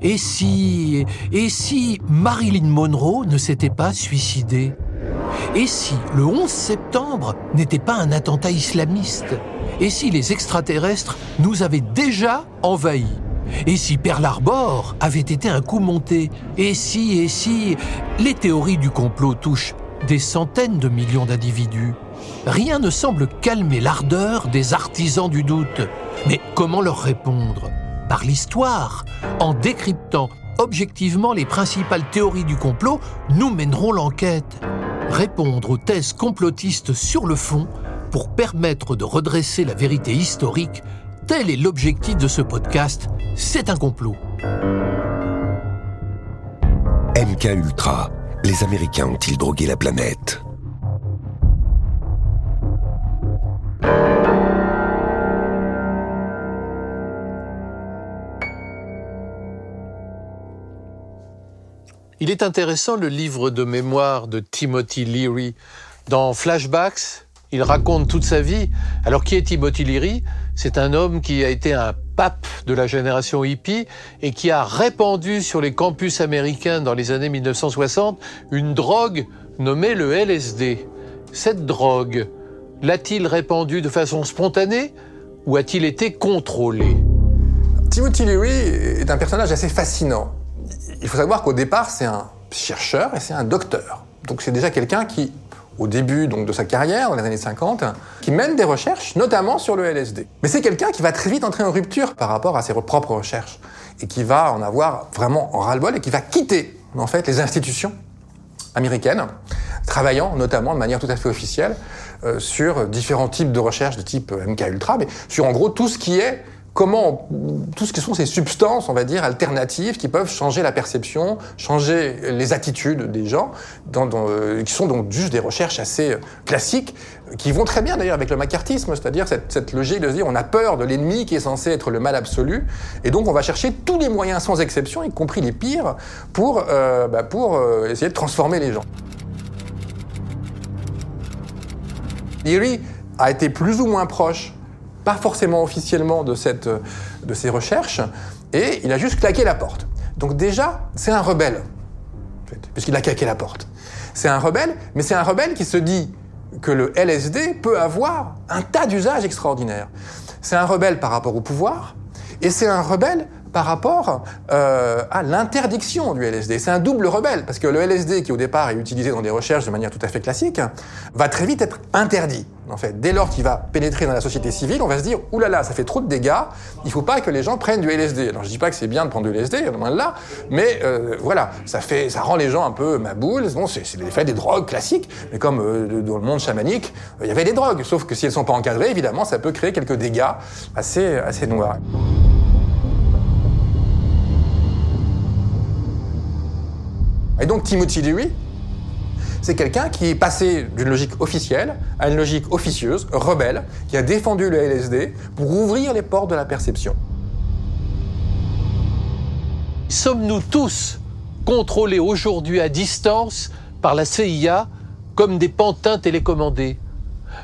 Et si, et si Marilyn Monroe ne s'était pas suicidée? Et si le 11 septembre n'était pas un attentat islamiste? Et si les extraterrestres nous avaient déjà envahis? Et si Pearl Harbor avait été un coup monté? Et si, et si Les théories du complot touchent des centaines de millions d'individus? Rien ne semble calmer l'ardeur des artisans du doute. Mais comment leur répondre? Par l'histoire, en décryptant objectivement les principales théories du complot, nous mènerons l'enquête. Répondre aux thèses complotistes sur le fond pour permettre de redresser la vérité historique Tel est l'objectif de ce podcast. C'est un complot. MK Ultra. Les Américains ont-ils drogué la planète? Il est intéressant le livre de mémoire de Timothy Leary. Dans Flashbacks, il raconte toute sa vie. Alors qui est Timothy Leary? C'est un homme qui a été un pape de la génération hippie et qui a répandu sur les campus américains dans les années 1960 une drogue nommée le LSD. Cette drogue, l'a-t-il répandue de façon spontanée ou a-t-il été contrôlé Timothy Leary est un personnage assez fascinant. Il faut savoir qu'au départ, c'est un chercheur et c'est un docteur. Donc c'est déjà quelqu'un qui au début donc, de sa carrière, dans les années 50, qui mène des recherches, notamment sur le LSD. Mais c'est quelqu'un qui va très vite entrer en rupture par rapport à ses propres recherches, et qui va en avoir vraiment en ras-le-bol, et qui va quitter en fait les institutions américaines, travaillant notamment de manière tout à fait officielle euh, sur différents types de recherches de type MK Ultra, mais sur en gros tout ce qui est comment tout ce qui sont ces substances, on va dire, alternatives qui peuvent changer la perception, changer les attitudes des gens, euh, qui sont donc juste des recherches assez euh, classiques, qui vont très bien d'ailleurs avec le macartisme, c'est-à-dire cette, logique de se dire on a peur de l'ennemi qui est censé être le mal absolu, et donc on va chercher tous les moyens sans exception, y compris les pires, pour, euh, bah, pour essayer de transformer les gens. Leary a été plus ou moins proche pas forcément officiellement de, cette, de ces recherches, et il a juste claqué la porte. Donc déjà, c'est un rebelle, puisqu'il a claqué la porte. C'est un rebelle, mais c'est un rebelle qui se dit que le LSD peut avoir un tas d'usages extraordinaires. C'est un rebelle par rapport au pouvoir, et c'est un rebelle par rapport euh, à l'interdiction du LSD. C'est un double rebelle, parce que le LSD, qui au départ est utilisé dans des recherches de manière tout à fait classique, va très vite être interdit. En fait, dès lors qu'il va pénétrer dans la société civile, on va se dire « Ouh là là, ça fait trop de dégâts, il ne faut pas que les gens prennent du LSD ». Alors je dis pas que c'est bien de prendre du LSD, loin de là, mais euh, voilà, ça, fait, ça rend les gens un peu maboules. Bon, c'est l'effet des drogues classiques, mais comme euh, dans le monde chamanique, il y avait des drogues, sauf que si elles ne sont pas encadrées, évidemment, ça peut créer quelques dégâts assez, assez noirs. Et donc Timothy Leary, c'est quelqu'un qui est passé d'une logique officielle à une logique officieuse, rebelle, qui a défendu le LSD pour ouvrir les portes de la perception. Sommes-nous tous contrôlés aujourd'hui à distance par la CIA comme des pantins télécommandés?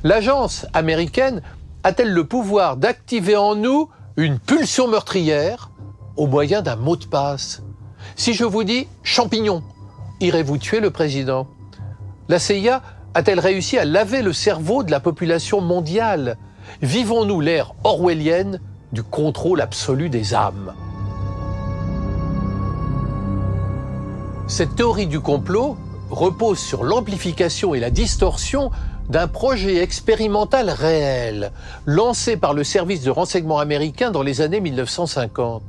L'agence américaine a-t-elle le pouvoir d'activer en nous une pulsion meurtrière au moyen d'un mot de passe? Si je vous dis champignon, irez-vous tuer le président? La CIA a-t-elle réussi à laver le cerveau de la population mondiale? Vivons-nous l'ère orwellienne du contrôle absolu des âmes? Cette théorie du complot repose sur l'amplification et la distorsion d'un projet expérimental réel, lancé par le service de renseignement américain dans les années 1950.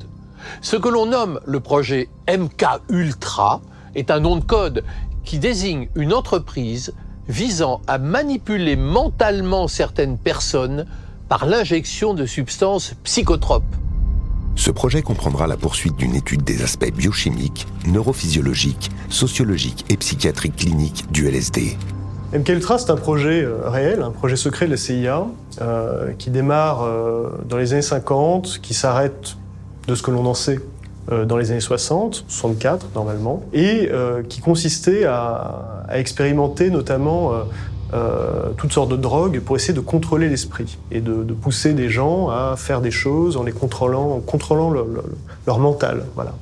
Ce que l'on nomme le projet MK Ultra est un nom de code qui désigne une entreprise visant à manipuler mentalement certaines personnes par l'injection de substances psychotropes. Ce projet comprendra la poursuite d'une étude des aspects biochimiques, neurophysiologiques, sociologiques et psychiatriques cliniques du LSD. MKUltra, c'est un projet euh, réel, un projet secret de la CIA, euh, qui démarre euh, dans les années 50, qui s'arrête de ce que l'on en sait dans les années 60, 64 normalement, et qui consistait à, expérimenter notamment toutes sortes de drogues pour essayer de contrôler l'esprit et de, pousser des gens à faire des choses en les contrôlant, en contrôlant leur mental. Voilà.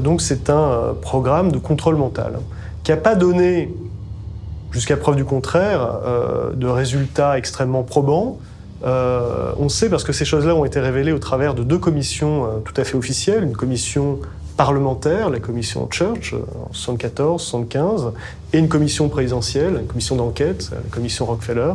donc c'est un programme de contrôle mental qui n'a pas donné, jusqu'à preuve du contraire, de résultats extrêmement probants. On sait parce que ces choses-là ont été révélées au travers de deux commissions tout à fait officielles, une commission parlementaire, la commission Church en 74, 75, et une commission présidentielle, une commission d'enquête, la commission Rockefeller,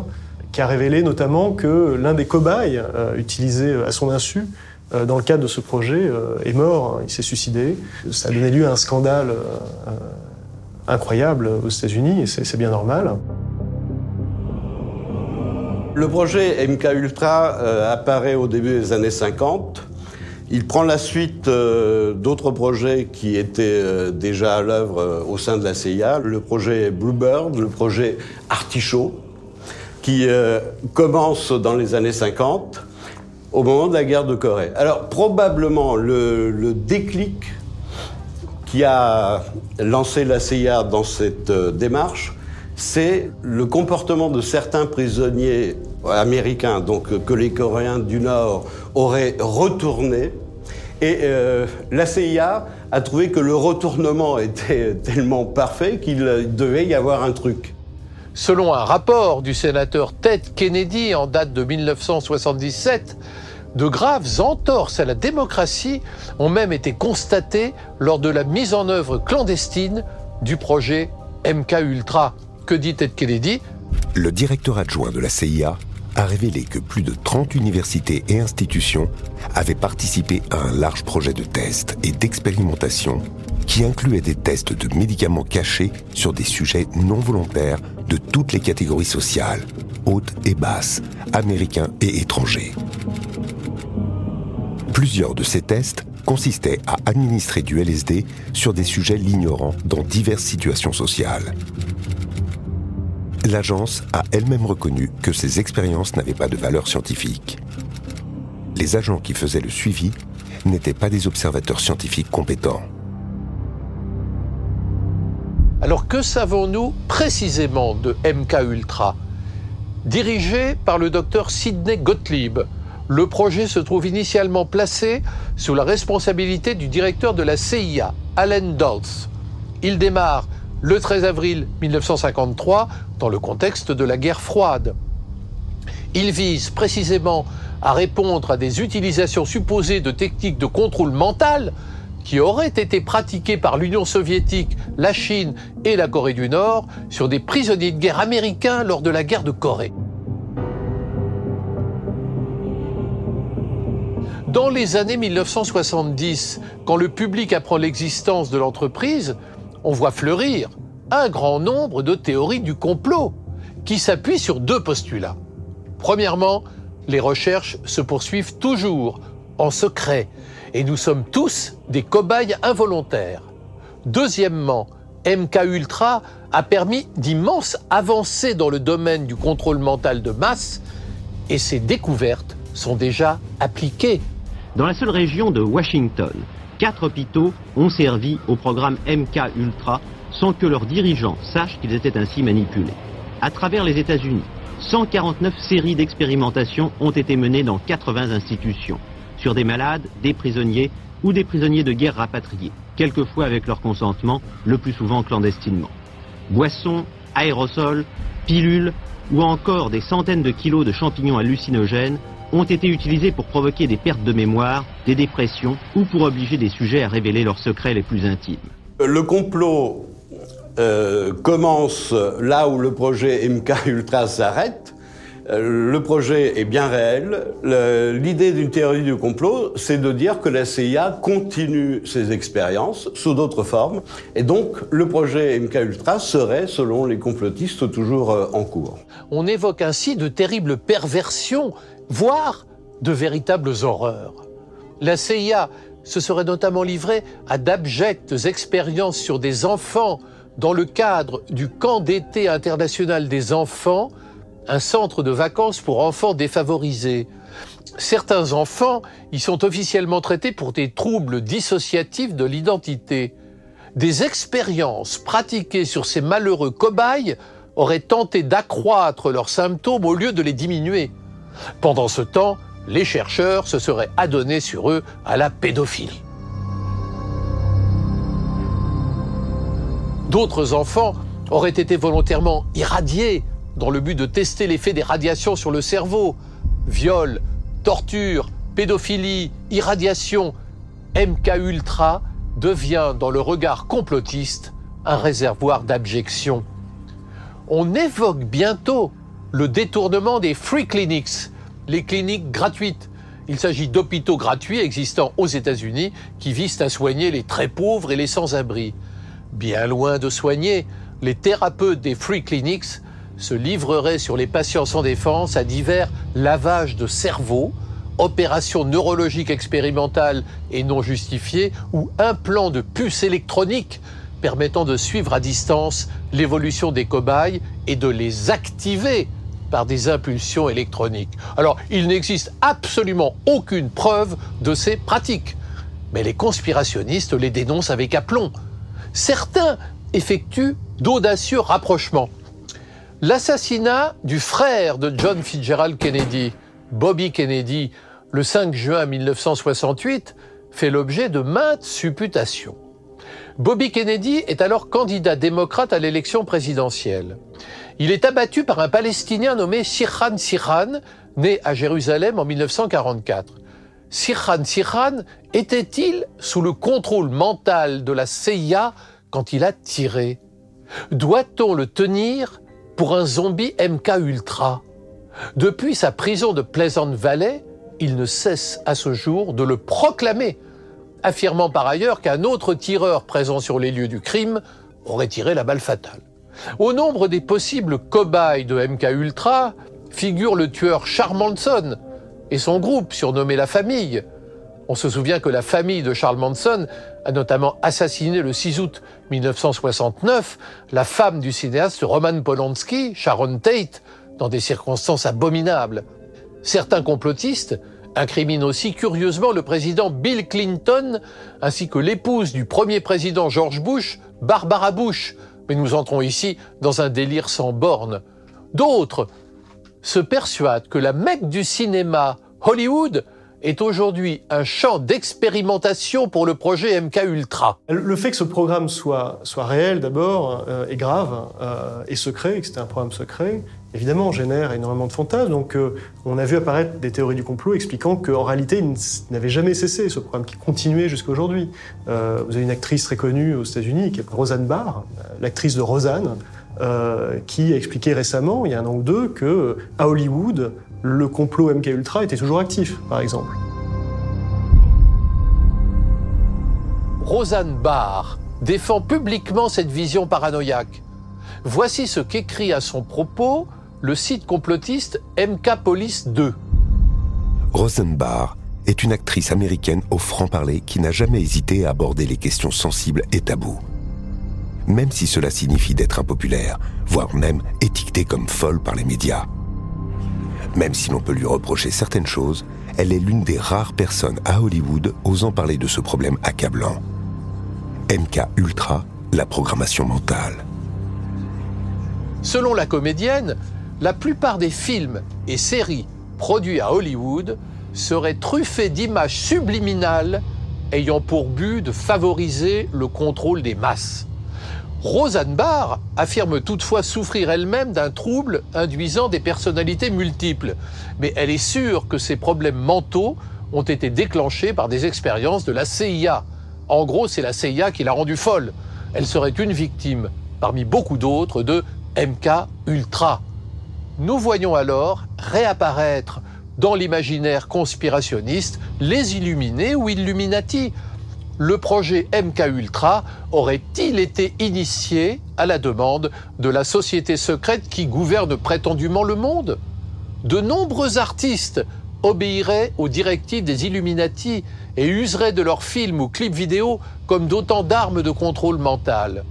qui a révélé notamment que l'un des cobayes euh, utilisés à son insu euh, dans le cadre de ce projet euh, est mort, hein, il s'est suicidé. Ça a donné lieu à un scandale incroyable aux États-Unis et c'est bien normal. Le projet MK Ultra apparaît au début des années 50. Il prend la suite d'autres projets qui étaient déjà à l'œuvre au sein de la CIA, le projet Bluebird, le projet Artichaut, qui euh, commence dans les années 50, au moment de la guerre de Corée. Alors probablement le, déclic qui a lancé la CIA dans cette euh, démarche, c'est le comportement de certains prisonniers américains, donc euh, que les Coréens du Nord auraient retourné. Et la CIA a trouvé que le retournement était tellement parfait qu'il devait y avoir un truc. Selon un rapport du sénateur Ted Kennedy en date de 1977, de graves entorses à la démocratie ont même été constatées lors de la mise en œuvre clandestine du projet MK Ultra. Que dit Ted Kennedy? Le directeur adjoint de la CIA a révélé que plus de 30 universités et institutions avaient participé à un large projet de test et d'expérimentation qui incluait des tests de médicaments cachés sur des sujets non volontaires de toutes les catégories sociales, hautes et basses, américains et étrangers. Plusieurs de ces tests consistaient à administrer du LSD sur des sujets l'ignorant dans diverses situations sociales. L'agence a elle-même reconnu que ces expériences n'avaient pas de valeur scientifique. Les agents qui faisaient le suivi n'étaient pas des observateurs scientifiques compétents. Alors que savons-nous précisément de MK Ultra? Dirigé par le docteur Sidney Gottlieb, le projet se trouve initialement placé sous la responsabilité du directeur de la CIA, Allen Dulles. Il démarre le 13 avril 1953 dans le contexte de la guerre froide. Il vise précisément à répondre à des utilisations supposées de techniques de contrôle mental qui auraient été pratiquées par l'Union soviétique, la Chine et la Corée du Nord sur des prisonniers de guerre américains lors de la guerre de Corée. Dans les années 1970, quand le public apprend l'existence de l'entreprise, on voit fleurir un grand nombre de théories du complot qui s'appuient sur deux postulats. Premièrement, les recherches se poursuivent toujours en secret et nous sommes tous des cobayes involontaires. Deuxièmement, MK Ultra a permis d'immenses avancées dans le domaine du contrôle mental de masse et ces découvertes sont déjà appliquées. Dans la seule région de Washington, quatre hôpitaux ont servi au programme MK Ultra sans que leurs dirigeants sachent qu'ils étaient ainsi manipulés. À travers les États-Unis, 149 séries d'expérimentation ont été menées dans 80 institutions sur des malades, des prisonniers ou des prisonniers de guerre rapatriés, quelquefois avec leur consentement, le plus souvent clandestinement. Boissons, aérosols, pilules ou encore des centaines de kilos de champignons hallucinogènes ont été utilisés pour provoquer des pertes de mémoire, des dépressions ou pour obliger des sujets à révéler leurs secrets les plus intimes. Le complot euh, commence là où le projet MK Ultra s'arrête, euh, le projet est bien réel. L'idée d'une théorie du complot, c'est de dire que la CIA continue ses expériences sous d'autres formes. Et donc, le projet MK Ultra serait, selon les complotistes, toujours euh, en cours. On évoque ainsi de terribles perversions, voire de véritables horreurs. La CIA se serait notamment livrée à d'abjectes expériences sur des enfants dans le cadre du camp d'été international des enfants un centre de vacances pour enfants défavorisés. Certains enfants y sont officiellement traités pour des troubles dissociatifs de l'identité. Des expériences pratiquées sur ces malheureux cobayes auraient tenté d'accroître leurs symptômes au lieu de les diminuer. Pendant ce temps, les chercheurs se seraient adonnés sur eux à la pédophilie. D'autres enfants auraient été volontairement irradiés dans le but de tester l'effet des radiations sur le cerveau. Viol, torture, pédophilie, irradiation, MK Ultra devient dans le regard complotiste un réservoir d'abjection. On évoque bientôt le détournement des free clinics, les cliniques gratuites. Il s'agit d'hôpitaux gratuits existant aux États-Unis qui visent à soigner les très pauvres et les sans-abri. Bien loin de soigner, les thérapeutes des free clinics se livreraient sur les patients sans défense à divers lavages de cerveau, opérations neurologiques expérimentales et non justifiées ou implants de puces électroniques permettant de suivre à distance l'évolution des cobayes et de les activer par des impulsions électroniques. Alors, il n'existe absolument aucune preuve de ces pratiques, mais les conspirationnistes les dénoncent avec aplomb. Certains effectuent d'audacieux rapprochements. L'assassinat du frère de John Fitzgerald Kennedy, Bobby Kennedy, le 5 juin 1968, fait l'objet de maintes supputations. Bobby Kennedy est alors candidat démocrate à l'élection présidentielle. Il est abattu par un Palestinien nommé Sirhan Sirhan, né à Jérusalem en 1944. Sirhan Sirhan était-il sous le contrôle mental de la CIA quand il a tiré? Doit-on le tenir pour un zombie MK Ultra? Depuis sa prison de Pleasant Valley, il ne cesse à ce jour de le proclamer, affirmant par ailleurs qu'un autre tireur présent sur les lieux du crime aurait tiré la balle fatale. Au nombre des possibles cobayes de MK Ultra figure le tueur Charles Manson et son groupe surnommé la famille. On se souvient que la famille de Charles Manson a notamment assassiné le 6 août 1969 la femme du cinéaste Roman Polanski, Sharon Tate, dans des circonstances abominables. Certains complotistes incriminent aussi curieusement le président Bill Clinton ainsi que l'épouse du premier président George Bush, Barbara Bush, mais nous entrons ici dans un délire sans borne. D'autres se persuadent que la Mecque du cinéma, Hollywood, est aujourd'hui un champ d'expérimentation pour le projet MK Ultra. Le fait que ce programme soit, soit réel d'abord euh, est grave euh, et secret, que c'était un programme secret, évidemment génère énormément de fantasmes. Donc euh, on a vu apparaître des théories du complot expliquant qu'en réalité il n'avait jamais cessé ce programme qui continuait jusqu'à aujourd'hui. Euh, vous avez une actrice très connue aux États-Unis qui est Roseanne Barr, l'actrice de Roseanne, euh, qui a expliqué récemment, il y a un an ou deux, que à Hollywood, le complot MK Ultra était toujours actif, par exemple. Roseanne Barr défend publiquement cette vision paranoïaque. Voici ce qu'écrit à son propos le site complotiste MK Police 2. Rosenbar est une actrice américaine au franc-parler qui n'a jamais hésité à aborder les questions sensibles et tabous. Même si cela signifie d'être impopulaire, voire même étiquetée comme folle par les médias. Même si l'on peut lui reprocher certaines choses, elle est l'une des rares personnes à Hollywood osant parler de ce problème accablant. MK Ultra, la programmation mentale. Selon la comédienne, la plupart des films et séries produits à Hollywood seraient truffés d'images subliminales ayant pour but de favoriser le contrôle des masses. Roseanne Barr affirme toutefois souffrir elle-même d'un trouble induisant des personnalités multiples, mais elle est sûre que ces problèmes mentaux ont été déclenchés par des expériences de la CIA. En gros, c'est la CIA qui l'a rendue folle. Elle serait une victime, parmi beaucoup d'autres, de MK Ultra. Nous voyons alors réapparaître dans l'imaginaire conspirationniste les Illuminés ou Illuminati. Le projet MK Ultra aurait-il été initié à la demande de la société secrète qui gouverne prétendument le monde? De nombreux artistes obéiraient aux directives des Illuminati et useraient de leurs films ou clips vidéo comme d'autant d'armes de contrôle mental.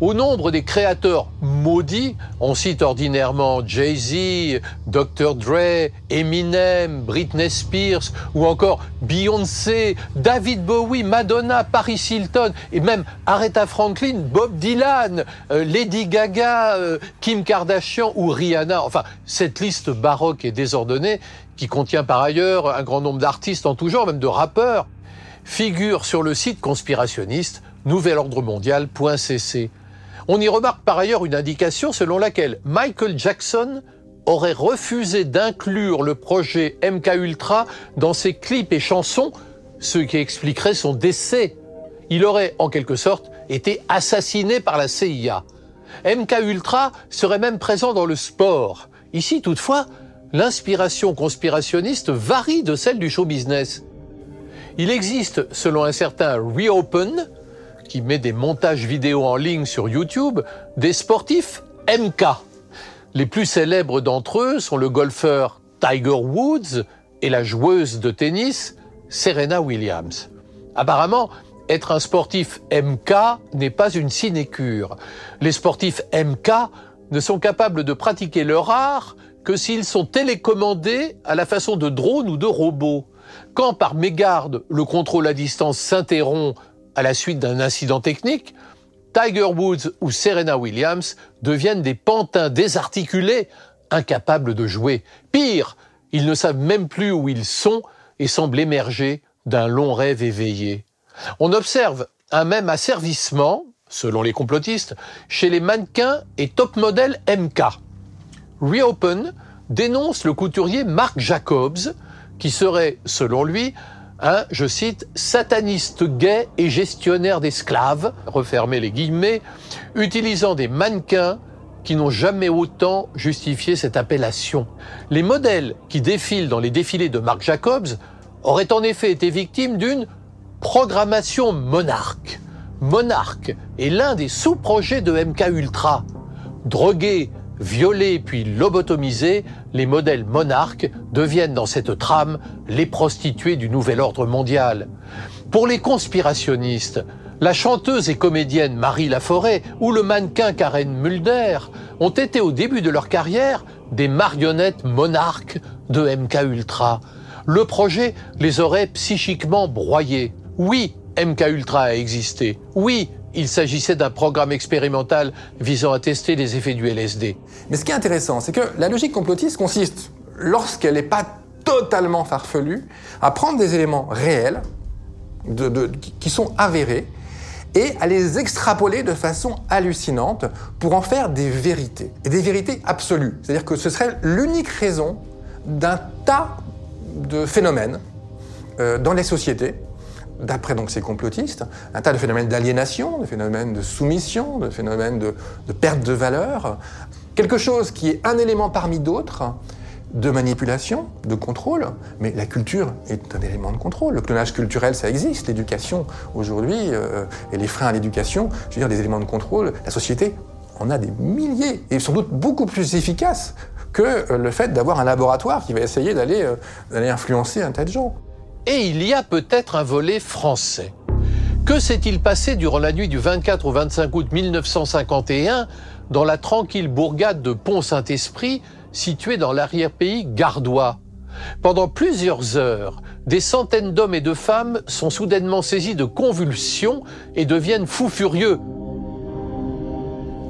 Au nombre des créateurs maudits, on cite ordinairement Jay-Z, Dr. Dre, Eminem, Britney Spears ou encore Beyoncé, David Bowie, Madonna, Paris Hilton et même Aretha Franklin, Bob Dylan, euh, Lady Gaga, euh, Kim Kardashian ou Rihanna. Enfin, cette liste baroque et désordonnée, qui contient par ailleurs un grand nombre d'artistes en tout genre, même de rappeurs, figure sur le site conspirationniste nouvelordremondial.cc. On y remarque par ailleurs une indication selon laquelle Michael Jackson aurait refusé d'inclure le projet MK Ultra dans ses clips et chansons, ce qui expliquerait son décès. Il aurait en quelque sorte été assassiné par la CIA. MK Ultra serait même présent dans le sport. Ici toutefois, l'inspiration conspirationniste varie de celle du show business. Il existe, selon un certain Reopen, qui met des montages vidéo en ligne sur YouTube, des sportifs MK. Les plus célèbres d'entre eux sont le golfeur Tiger Woods et la joueuse de tennis Serena Williams. Apparemment, être un sportif MK n'est pas une sinécure. Les sportifs MK ne sont capables de pratiquer leur art que s'ils sont télécommandés à la façon de drones ou de robots. Quand par mégarde le contrôle à distance s'interrompt à la suite d'un incident technique, Tiger Woods ou Serena Williams deviennent des pantins désarticulés, incapables de jouer. Pire, ils ne savent même plus où ils sont et semblent émerger d'un long rêve éveillé. On observe un même asservissement, selon les complotistes, chez les mannequins et top modèles MK. Reopen dénonce le couturier Marc Jacobs, qui serait, selon lui, un, je cite, sataniste gay et gestionnaire d'esclaves, refermez les guillemets, utilisant des mannequins qui n'ont jamais autant justifié cette appellation. Les modèles qui défilent dans les défilés de Marc Jacobs auraient en effet été victimes d'une programmation monarque. Monarque est l'un des sous-projets de MK Ultra. Drogués, violés puis lobotomisés, les modèles monarques deviennent dans cette trame les prostituées du nouvel ordre mondial. Pour les conspirationnistes, la chanteuse et comédienne Marie Laforêt ou le mannequin Karen Mulder ont été au début de leur carrière des marionnettes monarques de MK Ultra. Le projet les aurait psychiquement broyés. Oui, MK Ultra a existé. Oui, il s'agissait d'un programme expérimental visant à tester les effets du LSD. Mais ce qui est intéressant, c'est que la logique complotiste consiste, lorsqu'elle n'est pas totalement farfelue, à prendre des éléments réels, qui sont avérés, et à les extrapoler de façon hallucinante pour en faire des vérités, et des vérités absolues. C'est-à-dire que ce serait l'unique raison d'un tas de phénomènes euh, dans les sociétés d'après donc ces complotistes, un tas de phénomènes d'aliénation, de phénomènes de soumission, de phénomènes de, perte de valeur, quelque chose qui est un élément parmi d'autres de manipulation, de contrôle, mais la culture est un élément de contrôle. Le clonage culturel, ça existe. L'éducation, aujourd'hui, euh, et les freins à l'éducation, je veux dire, des éléments de contrôle, la société en a des milliers, et sans doute beaucoup plus efficaces que le fait d'avoir un laboratoire qui va essayer d'aller euh, influencer un tas de gens. Et il y a peut-être un volet français. Que s'est-il passé durant la nuit du 24 au 25 août 1951 dans la tranquille bourgade de Pont-Saint-Esprit, située dans l'arrière-pays gardois? Pendant plusieurs heures, des centaines d'hommes et de femmes sont soudainement saisis de convulsions et deviennent fous furieux.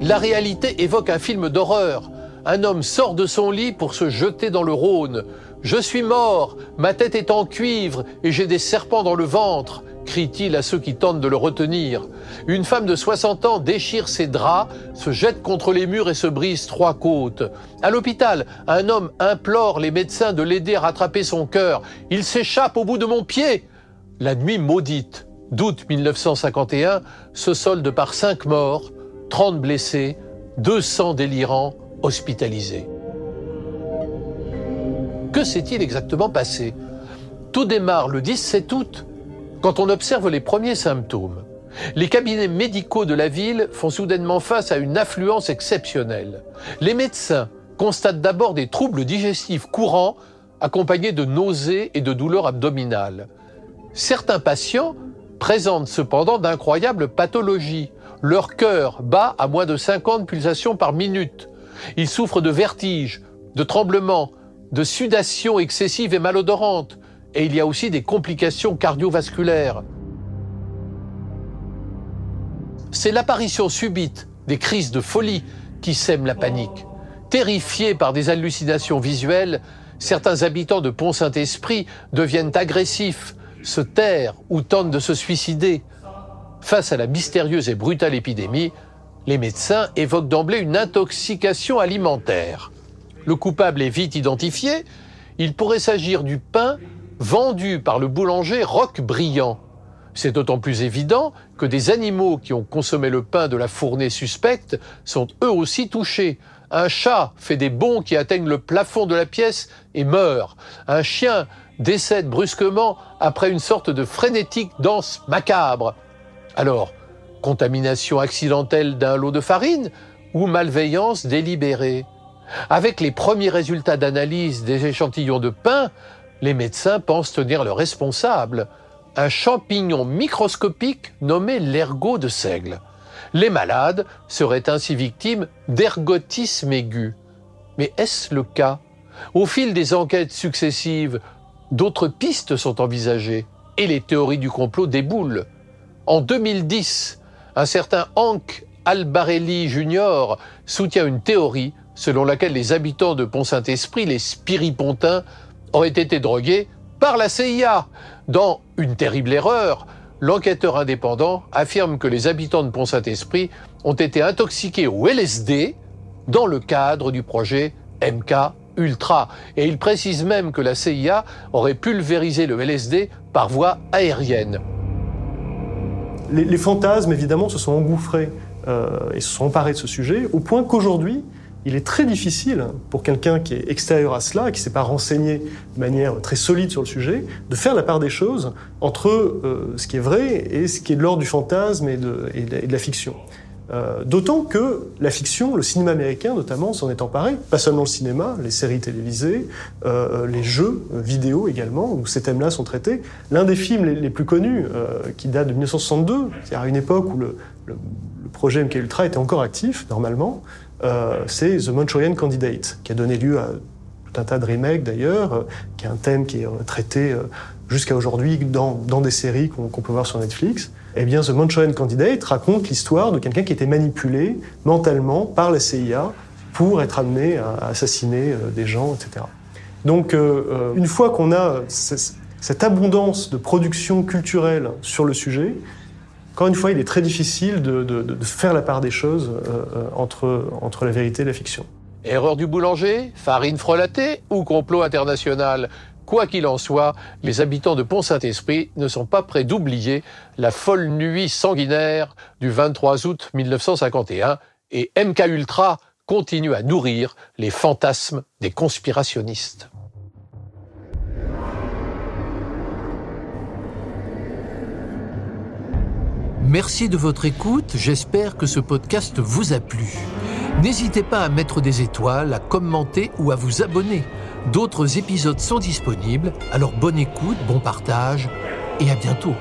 La réalité évoque un film d'horreur. Un homme sort de son lit pour se jeter dans le Rhône. Je suis mort, ma tête est en cuivre et j'ai des serpents dans le ventre, crie-t-il à ceux qui tentent de le retenir. Une femme de 60 ans déchire ses draps, se jette contre les murs et se brise trois côtes. À l'hôpital, un homme implore les médecins de l'aider à rattraper son cœur. Il s'échappe au bout de mon pied. La nuit maudite d'août 1951 se solde par cinq morts, 30 blessés, 200 délirants hospitalisés. Que s'est-il exactement passé? Tout démarre le 17 août, quand on observe les premiers symptômes. Les cabinets médicaux de la ville font soudainement face à une affluence exceptionnelle. Les médecins constatent d'abord des troubles digestifs courants accompagnés de nausées et de douleurs abdominales. Certains patients présentent cependant d'incroyables pathologies. Leur cœur bat à moins de 50 pulsations par minute. Ils souffrent de vertiges, de tremblements, de sudation excessive et malodorante, et il y a aussi des complications cardiovasculaires. C'est l'apparition subite des crises de folie qui sèment la panique. Terrifiés par des hallucinations visuelles, certains habitants de Pont-Saint-Esprit deviennent agressifs, se tairent ou tentent de se suicider. Face à la mystérieuse et brutale épidémie, Les médecins évoquent d'emblée une intoxication alimentaire. Le coupable est vite identifié. Il pourrait s'agir du pain vendu par le boulanger Roc Brillant. C'est d'autant plus évident que des animaux qui ont consommé le pain de la fournée suspecte sont eux aussi touchés. Un chat fait des bonds qui atteignent le plafond de la pièce et meurt. Un chien décède brusquement après une sorte de frénétique danse macabre. Alors, contamination accidentelle d'un lot de farine ou malveillance délibérée? Avec les premiers résultats d'analyse des échantillons de pain, les médecins pensent tenir le responsable, un champignon microscopique nommé l'ergot de seigle. Les malades seraient ainsi victimes d'ergotisme aigu. Mais est-ce le cas? Au fil des enquêtes successives, d'autres pistes sont envisagées et les théories du complot déboulent. En 2010, un certain Hank Albarelli Jr. soutient une théorie selon laquelle les habitants de Pont-Saint-Esprit, les spiripontins, auraient été drogués par la CIA. Dans Une terrible erreur, l'enquêteur indépendant affirme que les habitants de Pont-Saint-Esprit ont été intoxiqués au LSD dans le cadre du projet MK Ultra. Et il précise même que la CIA aurait pulvérisé le LSD par voie aérienne. Les, fantasmes, évidemment, se sont engouffrés euh, et se sont emparés de ce sujet, au point qu'aujourd'hui, il est très difficile pour quelqu'un qui est extérieur à cela, qui ne s'est pas renseigné de manière très solide sur le sujet, de faire la part des choses entre euh, ce qui est vrai et ce qui est de l'ordre du fantasme et de, la, fiction. Euh, d'autant que la fiction, le cinéma américain notamment, s'en est emparé, pas seulement le cinéma, les séries télévisées, euh, les jeux vidéo également, où ces thèmes-là sont traités. L'un des films les, plus connus, qui date de 1962, c'est-à-dire à une époque où le, projet MK Ultra était encore actif, normalement, euh, c'est The Manchurian Candidate, qui a donné lieu à tout un tas de remakes d'ailleurs, euh, qui est un thème qui est euh, traité jusqu'à aujourd'hui dans, des séries qu'on peut voir sur Netflix. Eh bien, The Manchurian Candidate raconte l'histoire de quelqu'un qui était manipulé mentalement par la CIA pour être amené à assassiner des gens, etc. Donc, une fois qu'on a cette abondance de production culturelle sur le sujet, encore une fois, il est très difficile de, faire la part des choses euh, euh, entre, la vérité et la fiction. Erreur du boulanger, farine frelatée ou complot international? Quoi qu'il en soit, les habitants de Pont-Saint-Esprit ne sont pas prêts d'oublier la folle nuit sanguinaire du 23 août 1951 et MK Ultra continue à nourrir les fantasmes des conspirationnistes. Merci de votre écoute, j'espère que ce podcast vous a plu. N'hésitez pas à mettre des étoiles, à commenter ou à vous abonner. D'autres épisodes sont disponibles, alors bonne écoute, bon partage et à bientôt.